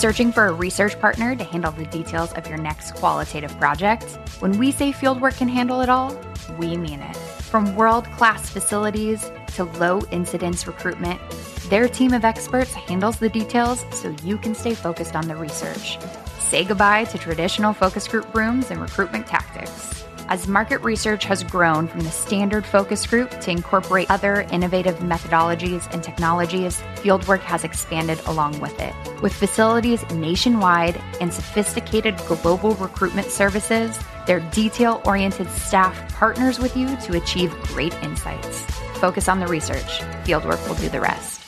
Searching for a research partner to handle the details of your next qualitative project? When we say Fieldwork can handle it all, we mean it. From world class facilities to low incidence recruitment, their team of experts handles the details so you can stay focused on the research. Say goodbye to traditional focus group rooms and recruitment tactics. As market research has grown from the standard focus group to incorporate other innovative methodologies and technologies, Fieldwork has expanded along with it. With facilities nationwide and sophisticated global recruitment services, their detail oriented staff partners with you to achieve great insights. Focus on the research, Fieldwork will do the rest.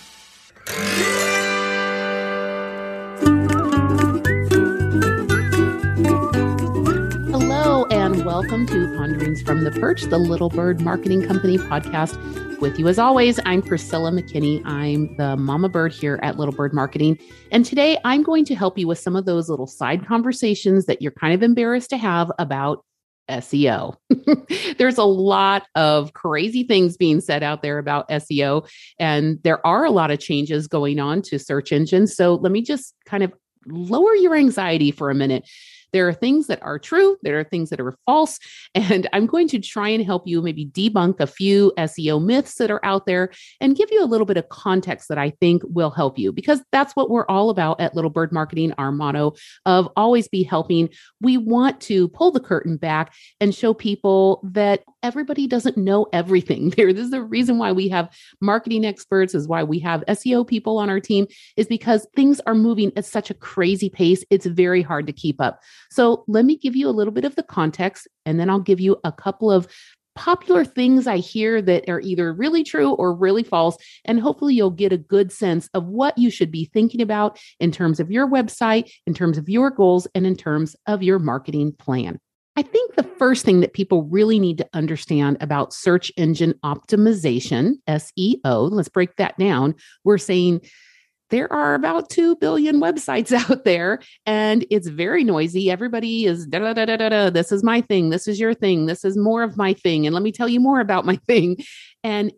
Welcome to Ponderings from the Perch, the Little Bird Marketing Company podcast. With you, as always, I'm Priscilla McKinney. I'm the mama bird here at Little Bird Marketing. And today I'm going to help you with some of those little side conversations that you're kind of embarrassed to have about SEO. There's a lot of crazy things being said out there about SEO, and there are a lot of changes going on to search engines. So let me just kind of lower your anxiety for a minute there are things that are true, there are things that are false. And I'm going to try and help you maybe debunk a few SEO myths that are out there and give you a little bit of context that I think will help you because that's what we're all about at Little Bird Marketing. Our motto of always be helping. We want to pull the curtain back and show people that everybody doesn't know everything there. This is the reason why we have marketing experts, is why we have SEO people on our team, is because things are moving at such a crazy pace. It's very hard to keep up. So let me give you a little bit of the context, and then I'll give you a couple of popular things I hear that are either really true or really false. And hopefully, you'll get a good sense of what you should be thinking about in terms of your website, in terms of your goals, and in terms of your marketing plan. I think the first thing that people really need to understand about search engine optimization, SEO, let's break that down. We're saying there are about 2 billion websites out there and it's very noisy. Everybody is da da da da da. This is my thing. This is your thing. This is more of my thing. And let me tell you more about my thing. And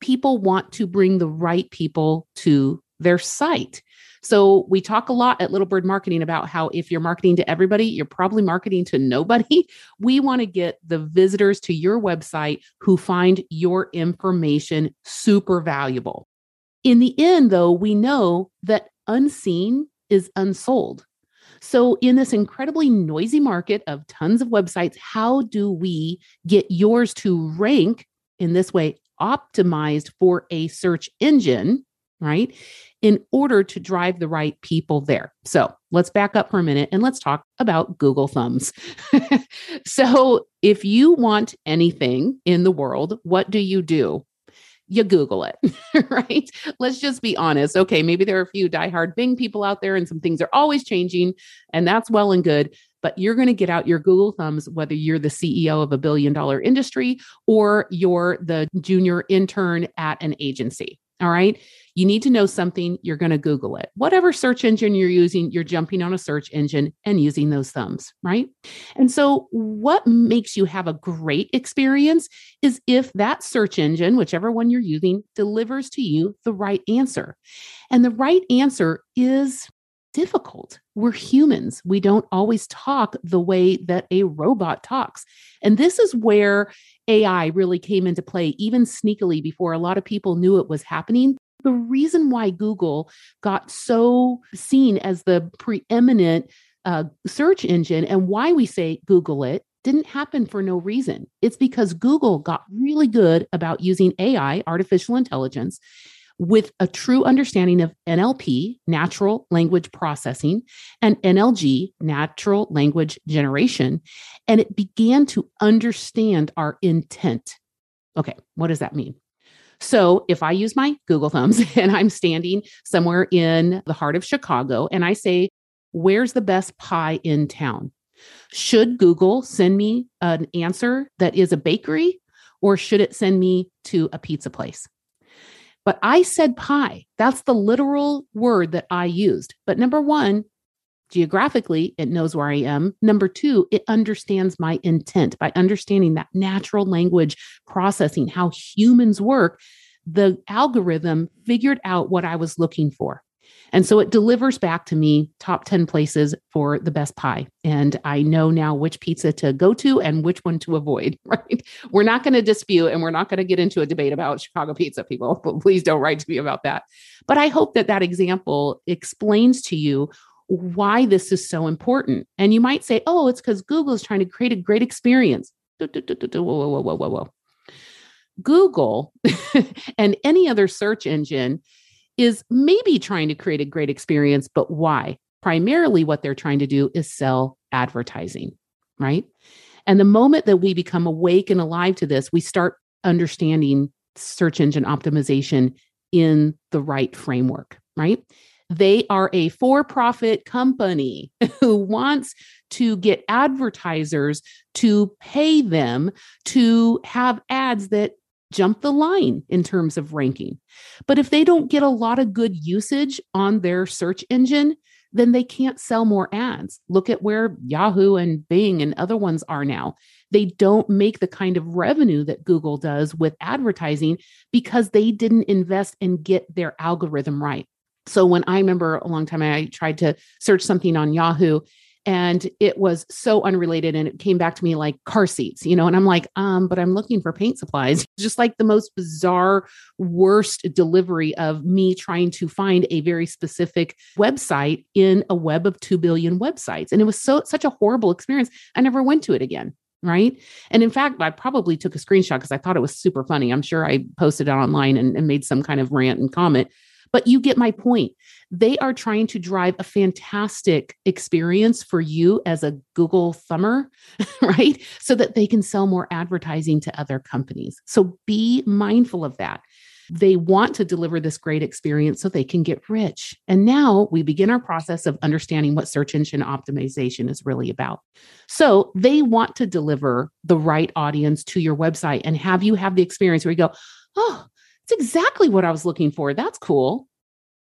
people want to bring the right people to their site. So we talk a lot at Little Bird Marketing about how if you're marketing to everybody, you're probably marketing to nobody. We want to get the visitors to your website who find your information super valuable. In the end, though, we know that unseen is unsold. So, in this incredibly noisy market of tons of websites, how do we get yours to rank in this way, optimized for a search engine right? In order to drive the right people there. So let's back up for a minute and let's talk about Google Thumbs. so if you want anything in the world, what do you do? You Google it, right? Let's just be honest. Okay, maybe there are a few diehard Bing people out there and some things are always changing, and that's well and good but you're going to get out your Google thumbs, whether you're the CEO of a billion dollar industry or you're the junior intern at an agency. All right. You need to know something, you're going to Google it. Whatever search engine you're using, you're jumping on a search engine and using those thumbs, right? And so, what makes you have a great experience is if that search engine, whichever one you're using, delivers to you the right answer. And the right answer is difficult. We're humans. We don't always talk the way that a robot talks. And this is where AI really came into play, even sneakily before a lot of people knew it was happening. The reason why Google got so seen as the preeminent uh, search engine and why we say Google it didn't happen for no reason. It's because Google got really good about using AI, artificial intelligence, with a true understanding of NLP, natural language processing, and NLG, natural language generation. And it began to understand our intent. Okay, what does that mean? So if I use my Google Thumbs and I'm standing somewhere in the heart of Chicago and I say, Where's the best pie in town? Should Google send me an answer that is a bakery or should it send me to a pizza place? But I said pie. That's the literal word that I used. But number one, geographically, it knows where I am. Number two, it understands my intent by understanding that natural language processing, how humans work. The algorithm figured out what I was looking for. And so it delivers back to me top 10 places for the best pie. And I know now which pizza to go to and which one to avoid, right? We're not going to dispute and we're not going to get into a debate about Chicago pizza, people. But please don't write to me about that. But I hope that that example explains to you why this is so important. And you might say, oh, it's because Google is trying to create a great experience. Whoa, whoa, whoa, whoa, whoa, whoa. Google and any other search engine is maybe trying to create a great experience, but why? Primarily, what they're trying to do is sell advertising, right? And the moment that we become awake and alive to this, we start understanding search engine optimization in the right framework, right? They are a for profit company who wants to get advertisers to pay them to have ads that jump the line in terms of ranking. But if they don't get a lot of good usage on their search engine, then they can't sell more ads. Look at where Yahoo and Bing and other ones are now. They don't make the kind of revenue that Google does with advertising because they didn't invest and get their algorithm right. So when I remember a long time I tried to search something on Yahoo and it was so unrelated and it came back to me like car seats you know and i'm like um but i'm looking for paint supplies. Just like the most bizarre worst delivery of me trying to find a very specific website in a web of 2 billion websites. And it was so such a horrible experience. I never went to it again right? And in fact i probably took a screenshot because i thought it was super funny. I'm sure i posted it online and, and made some kind of rant and comment but you get my point. They are trying to drive a fantastic experience for you as a Google thumber, right? So that they can sell more advertising to other companies. So be mindful of that. They want to deliver this great experience so they can get rich. And now we begin our process of understanding what search engine optimization is really about. So they want to deliver the right audience to your website and have you have the experience where you go, oh, it's exactly what I was looking for. That's cool.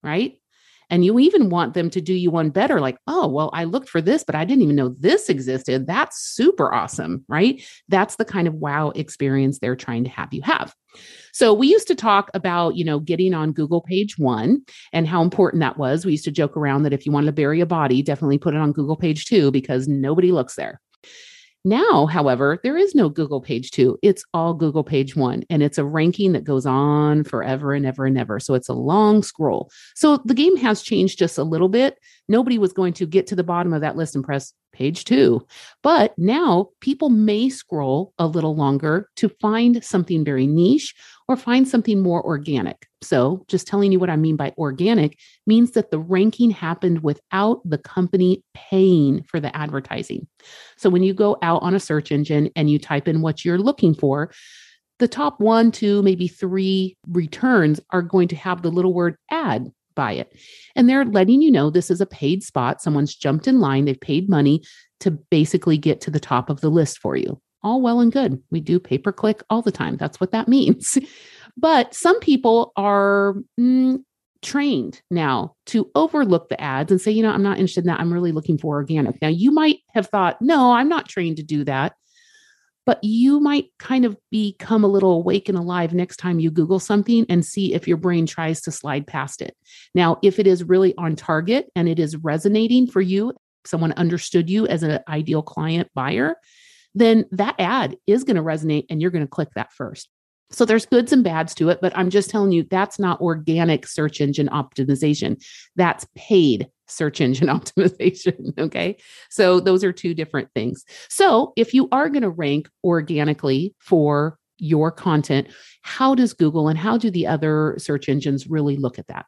Right. And you even want them to do you one better, like, oh, well, I looked for this, but I didn't even know this existed. That's super awesome. Right. That's the kind of wow experience they're trying to have you have. So we used to talk about, you know, getting on Google page one and how important that was. We used to joke around that if you wanted to bury a body, definitely put it on Google page two because nobody looks there. Now, however, there is no Google page two. It's all Google page one, and it's a ranking that goes on forever and ever and ever. So it's a long scroll. So the game has changed just a little bit. Nobody was going to get to the bottom of that list and press page two. But now people may scroll a little longer to find something very niche or find something more organic. So, just telling you what I mean by organic means that the ranking happened without the company paying for the advertising. So, when you go out on a search engine and you type in what you're looking for, the top one, two, maybe three returns are going to have the little word ad by it. And they're letting you know this is a paid spot. Someone's jumped in line, they've paid money to basically get to the top of the list for you. All well and good. We do pay per click all the time. That's what that means. But some people are mm, trained now to overlook the ads and say, you know, I'm not interested in that. I'm really looking for organic. Now, you might have thought, no, I'm not trained to do that. But you might kind of become a little awake and alive next time you Google something and see if your brain tries to slide past it. Now, if it is really on target and it is resonating for you, someone understood you as an ideal client buyer, then that ad is going to resonate and you're going to click that first. So there's goods and bads to it, but I'm just telling you that's not organic search engine optimization. That's paid search engine optimization. Okay. So those are two different things. So if you are going to rank organically for your content, how does Google and how do the other search engines really look at that?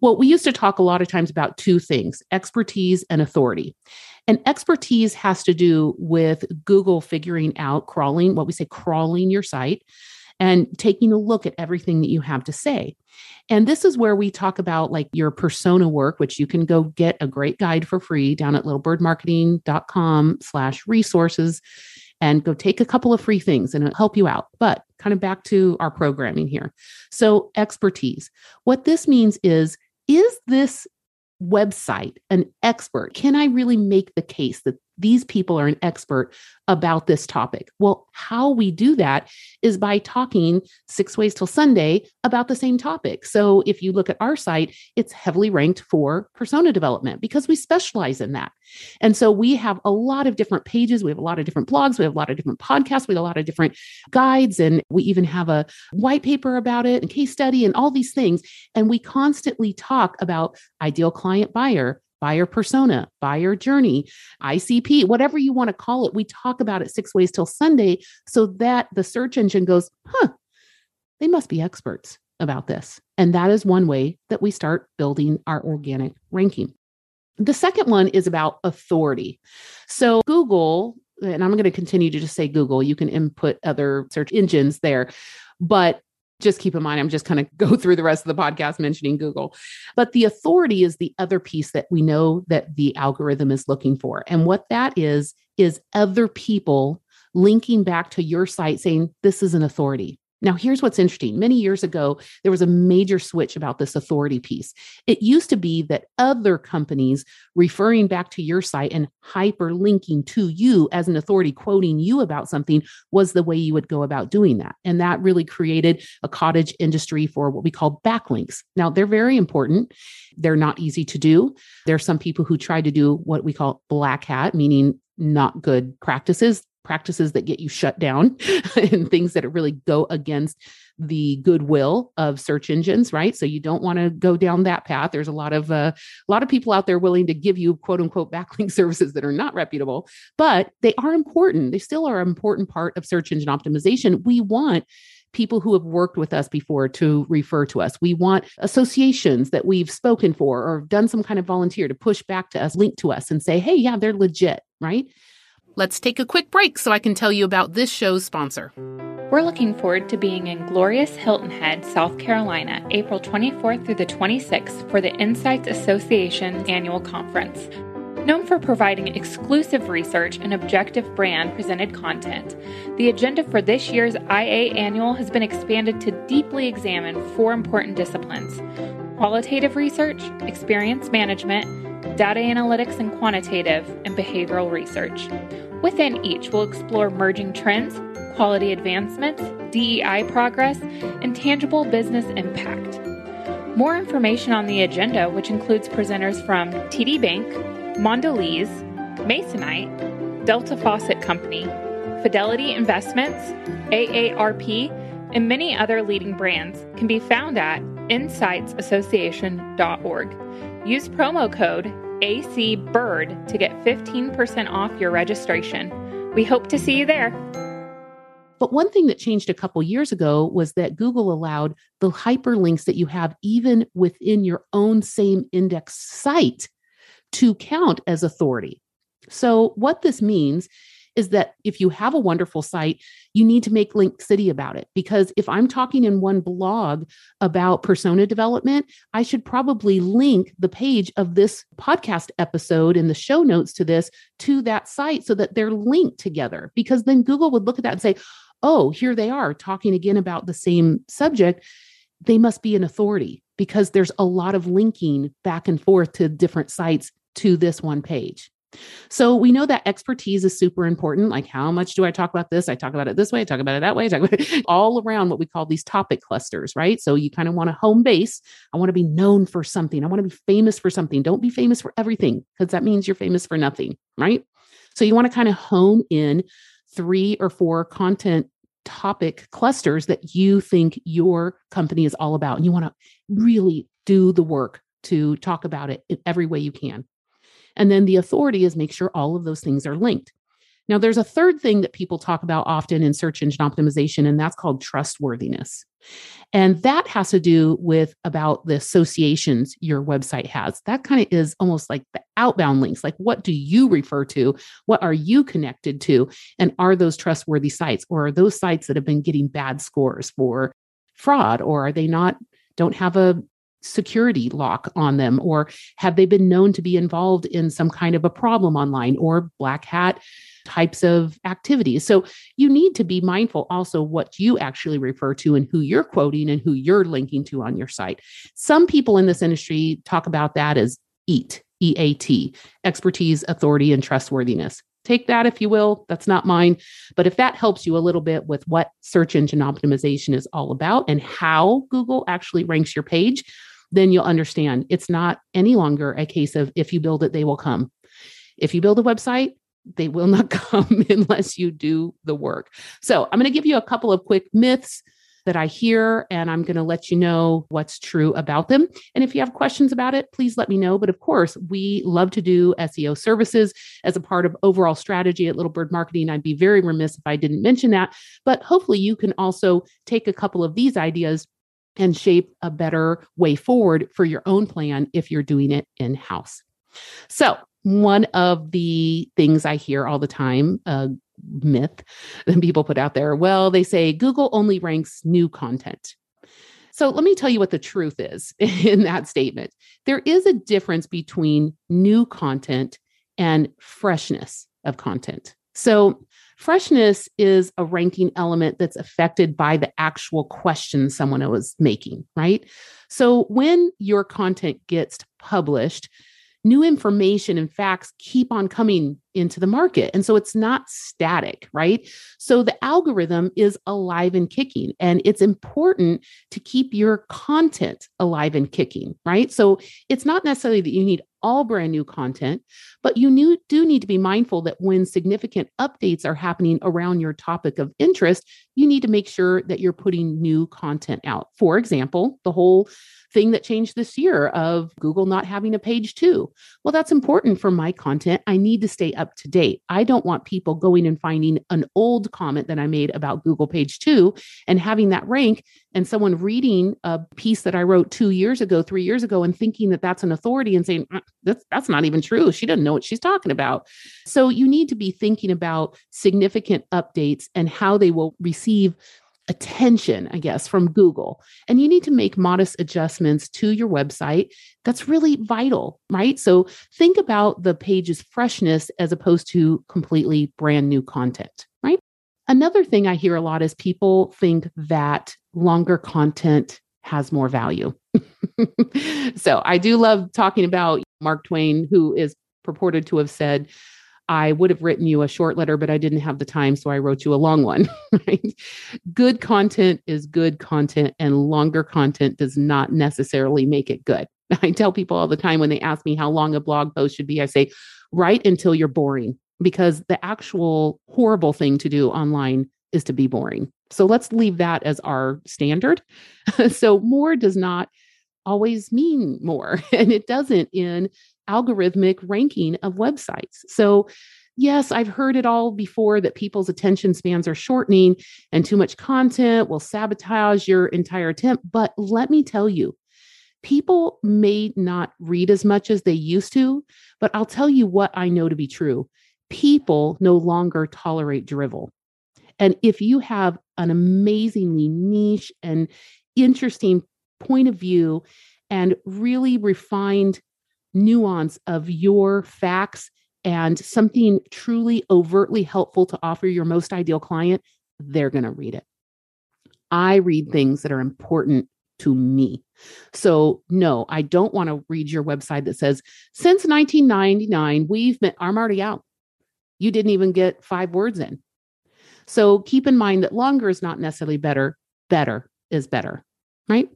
Well, we used to talk a lot of times about two things expertise and authority. And expertise has to do with Google figuring out crawling, what we say, crawling your site and taking a look at everything that you have to say. And this is where we talk about like your persona work, which you can go get a great guide for free down at littlebirdmarketing.com slash resources and go take a couple of free things and it'll help you out. But kind of back to our programming here. So expertise. What this means is, is this website an expert? Can I really make the case that these people are an expert about this topic. Well, how we do that is by talking six ways till Sunday about the same topic. So if you look at our site, it's heavily ranked for persona development because we specialize in that. And so we have a lot of different pages, we have a lot of different blogs, we have a lot of different podcasts, we have a lot of different guides, and we even have a white paper about it and case study and all these things. And we constantly talk about ideal client buyer, buyer persona, buyer journey, ICP, whatever you want to call it. We talk about it six ways till Sunday so that the search engine goes, huh, they must be experts about this. And that is one way that we start building our organic ranking. The second one is about authority. So, Google, and I'm going to continue to just say Google, you can input other search engines there, but just keep in mind, I'm just kind of go through the rest of the podcast mentioning Google. But the authority is the other piece that we know that the algorithm is looking for. And what that is, is other people linking back to your site saying, this is an authority. Now, here's what's interesting. Many years ago, there was a major switch about this authority piece. It used to be that other companies referring back to your site and hyperlinking to you as an authority, quoting you about something, was the way you would go about doing that. And that really created a cottage industry for what we call backlinks. Now, they're very important. They're not easy to do. There are some people who try to do what we call black hat, meaning not good practices practices that get you shut down and things that really go against the goodwill of search engines right so you don't want to go down that path there's a lot of uh, a lot of people out there willing to give you quote unquote backlink services that are not reputable but they are important they still are an important part of search engine optimization we want people who have worked with us before to refer to us. We want associations that we've spoken for or done some kind of volunteer to push back to us, link to us and say, hey, yeah, they're legit, right? Let's take a quick break so I can tell you about this show's sponsor. We're looking forward to being in glorious Hilton Head, South Carolina, April 24th through the 26th for the Insights Association annual conference. Known for providing exclusive research and objective brand presented content, the agenda for this year's IA annual has been expanded to deeply examine four important disciplines qualitative research, experience management, data analytics and quantitative, and behavioral research. Within each, we'll explore merging trends, quality advancements, DEI progress, and tangible business impact. More information on the agenda, which includes presenters from TD Bank, Mondelez, Masonite, Delta Faucet Company, Fidelity Investments, AARP, and many other leading brands, can be found at insightsassociation.org. Use promo code ACBIRD to get 15% off your registration. We hope to see you there. But one thing that changed a couple years ago was that Google allowed the hyperlinks that you have even within your own same index site to count as authority. So, what this means is that if you have a wonderful site, you need to make Link City about it. Because if I'm talking in one blog about persona development, I should probably link the page of this podcast episode in the show notes to this to that site so that they're linked together. Because then Google would look at that and say, oh, here they are talking again about the same subject. They must be an authority because there's a lot of linking back and forth to different sites to this one page. So we know that expertise is super important. Like, how much do I talk about this? I talk about it this way, I talk about it that way, I talk about it all around what we call these topic clusters, right? So you kind of want a home base. I want to be known for something. I want to be famous for something. Don't be famous for everything because that means you're famous for nothing, right? So you want to kind of hone in three or four content topic clusters that you think your company is all about. And you want to really do the work to talk about it in every way you can. And then the authority is make sure all of those things are linked. Now, there's a third thing that people talk about often in search engine optimization, and that's called trustworthiness. And that has to do with about the associations your website has. That kind of is almost like the outbound links. Like, what do you refer to? What are you connected to? And are those trustworthy sites, or are those sites that have been getting bad scores for fraud, or are they not? Don't have a security lock on them or have they been known to be involved in some kind of a problem online or black hat types of activities so you need to be mindful also what you actually refer to and who you're quoting and who you're linking to on your site some people in this industry talk about that as eat EAT, expertise, authority, and trustworthiness. Take that if you will. That's not mine. But if that helps you a little bit with what search engine optimization is all about and how Google actually ranks your page, then you'll understand it's not any longer a case of if you build it, they will come. If you build a website, they will not come unless you do the work. So, I'm going to give you a couple of quick myths that I hear, and I'm going to let you know what's true about them. And if you have questions about it, please let me know. But of course, we love to do SEO services as a part of overall strategy at Little Bird Marketing. I'd be very remiss if I didn't mention that. But hopefully, you can also take a couple of these ideas and shape a better way forward for your own plan if you're doing it in house. So, one of the things I hear all the time, a myth that people put out there, well, they say Google only ranks new content. So let me tell you what the truth is in that statement. There is a difference between new content and freshness of content. So, freshness is a ranking element that's affected by the actual question someone was making, right? So, when your content gets published, new information and facts keep on coming into the market. And so it's not static, right? So the algorithm is alive and kicking. And it's important to keep your content alive and kicking, right? So it's not necessarily that you need all brand new content, but you new, do need to be mindful that when significant updates are happening around your topic of interest, you need to make sure that you're putting new content out. For example, the whole thing that changed this year of Google not having a page two. Well, that's important for my content. I need to stay up to date. I don't want people going and finding an old comment that I made about Google page two and having that rank and someone reading a piece that I wrote two years ago, three years ago, and thinking that that's an authority and saying, mm, that's, that's not even true. She doesn't know what she's talking about. So you need to be thinking about significant updates and how they will receive attention, I guess, from Google. And you need to make modest adjustments to your website. That's really vital, right? So think about the page's freshness as opposed to completely brand new content, right? Another thing I hear a lot is people think that longer content has more value. so I do love talking about Mark Twain, who is purported to have said, I would have written you a short letter, but I didn't have the time. So I wrote you a long one. Good content is good content, and longer content does not necessarily make it good. I tell people all the time when they ask me how long a blog post should be, I say, write until you're boring, because the actual horrible thing to do online is to be boring. So let's leave that as our standard. so more does not always mean more, and it doesn't in algorithmic ranking of websites. So, yes, I've heard it all before that people's attention spans are shortening and too much content will sabotage your entire attempt. But let me tell you, people may not read as much as they used to, but I'll tell you what I know to be true. People no longer tolerate drivel. And if you have an amazingly niche and interesting point of view and really refined nuance of your facts and something truly overtly helpful to offer your most ideal client, they're going to read it. I read things that are important to me. So, no, I don't want to read your website that says, since 1999, we've been, I'm already out. You didn't even get five words in. So, keep in mind that longer is not necessarily better. Better is better, right?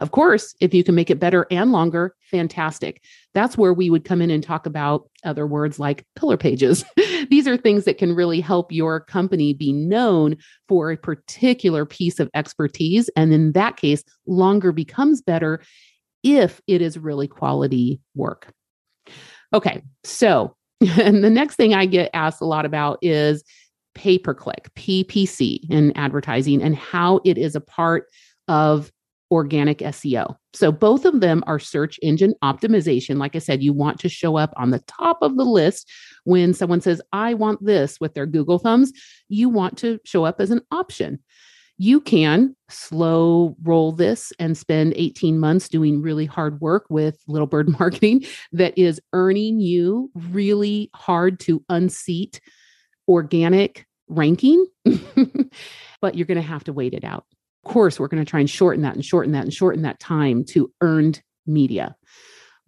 Of course, if you can make it better and longer, fantastic. That's where we would come in and talk about other words like pillar pages. These are things that can really help your company be known for a particular piece of expertise. And in that case, longer becomes better if it is really quality work. Okay, so, and the next thing I get asked a lot about is pay per click, PPC in advertising, and how it is a part of organic SEO. So both of them are search engine optimization. Like I said, you want to show up on the top of the list when someone says, I want this with their Google thumbs. You want to show up as an option. You can slow roll this and spend 18 months doing really hard work with Little Bird marketing that is earning you really hard to unseat organic ranking, but you're going to have to wait it out course, we're going to try and shorten that and shorten that and shorten that time to earned media.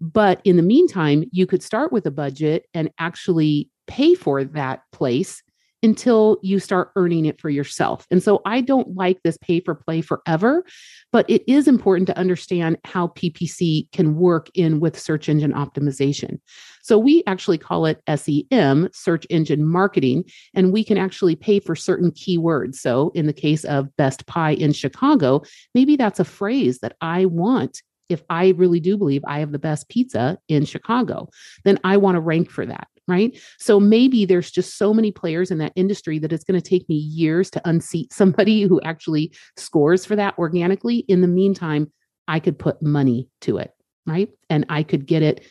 But in the meantime, you could start with a budget and actually pay for that place until you start earning it for yourself. And so I don't like this pay for play forever, but it is important to understand how PPC can work in with search engine optimization. So we actually call it SEM, search engine marketing, and we can actually pay for certain keywords. So in the case of Best Pie in Chicago, maybe that's a phrase that I want if I really do believe I have the best pizza in Chicago, then I want to rank for that right? So maybe there's just so many players in that industry that it's going to take me years to unseat somebody who actually scores for that organically. In the meantime, I could put money to it, right? And I could get it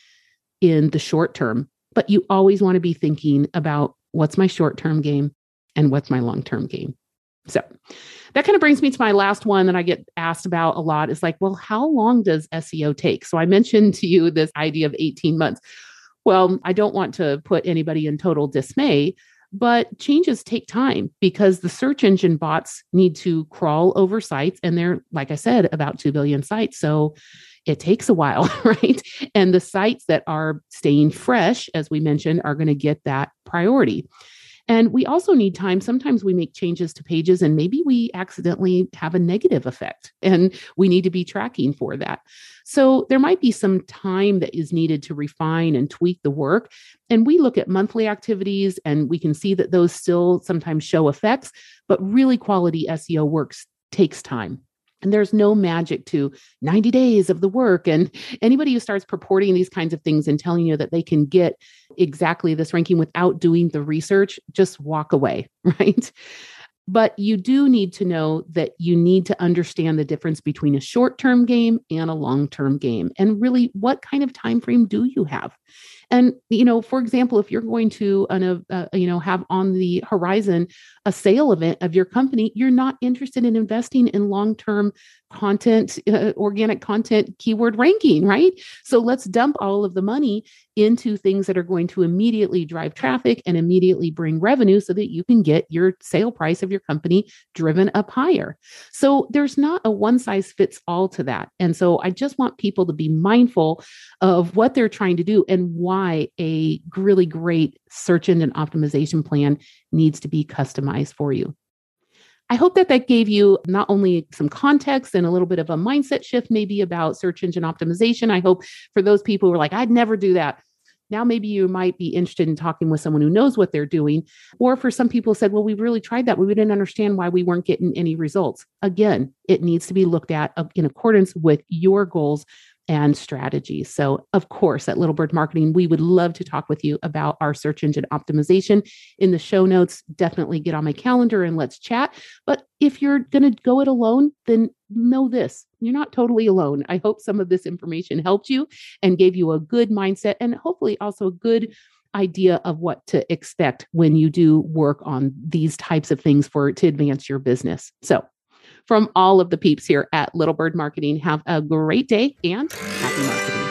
in the short term. But you always want to be thinking about what's my short term game and what's my long term game. So that kind of brings me to my last one that I get asked about a lot is like, well, how long does SEO take? So I mentioned to you this idea of 18 months. Well, I don't want to put anybody in total dismay, but changes take time because the search engine bots need to crawl over sites. And they're, like I said, about 2 billion sites. So it takes a while, right? And the sites that are staying fresh, as we mentioned, are going to get that priority. And we also need time. Sometimes we make changes to pages and maybe we accidentally have a negative effect, and we need to be tracking for that. So there might be some time that is needed to refine and tweak the work. And we look at monthly activities and we can see that those still sometimes show effects, but really quality SEO works takes time. And there's no magic to 90 days of the work. And anybody who starts purporting these kinds of things and telling you that they can get exactly this ranking without doing the research, just walk away, right? But you do need to know that you need to understand the difference between a short-term game and a long-term game. And really, what kind of time frame do you have? And you know, for example, if you're going to uh, uh, you know have on the horizon a sale event of your company, you're not interested in investing in long-term content, uh, organic content keyword ranking, right? So let's dump all of the money into things that are going to immediately drive traffic and immediately bring revenue so that you can get your sale price of your company driven up higher. So there's not a one size fits all to that. And so I just want people to be mindful of what they're trying to do and why a really great search engine optimization plan needs to be customized for you. I hope that that gave you not only some context and a little bit of a mindset shift, maybe about search engine optimization. I hope for those people who are like, I'd never do that. Now, maybe you might be interested in talking with someone who knows what they're doing. Or for some people said, well, we really tried that. We didn't understand why we weren't getting any results. Again, it needs to be looked at uh, in accordance with your goals and strategies. So, of course, at Little Bird Marketing, we would love to talk with you about our search engine optimization. In the show notes, definitely get on my calendar and let's chat. But if you're going to go it alone, then know this you're not totally alone. I hope some of this information helped you and gave you a good mindset and hopefully also a good idea of what to expect when you do work on these types of things for to advance your business. So, from all of the peeps here at Little Bird Marketing. Have a great day and happy marketing.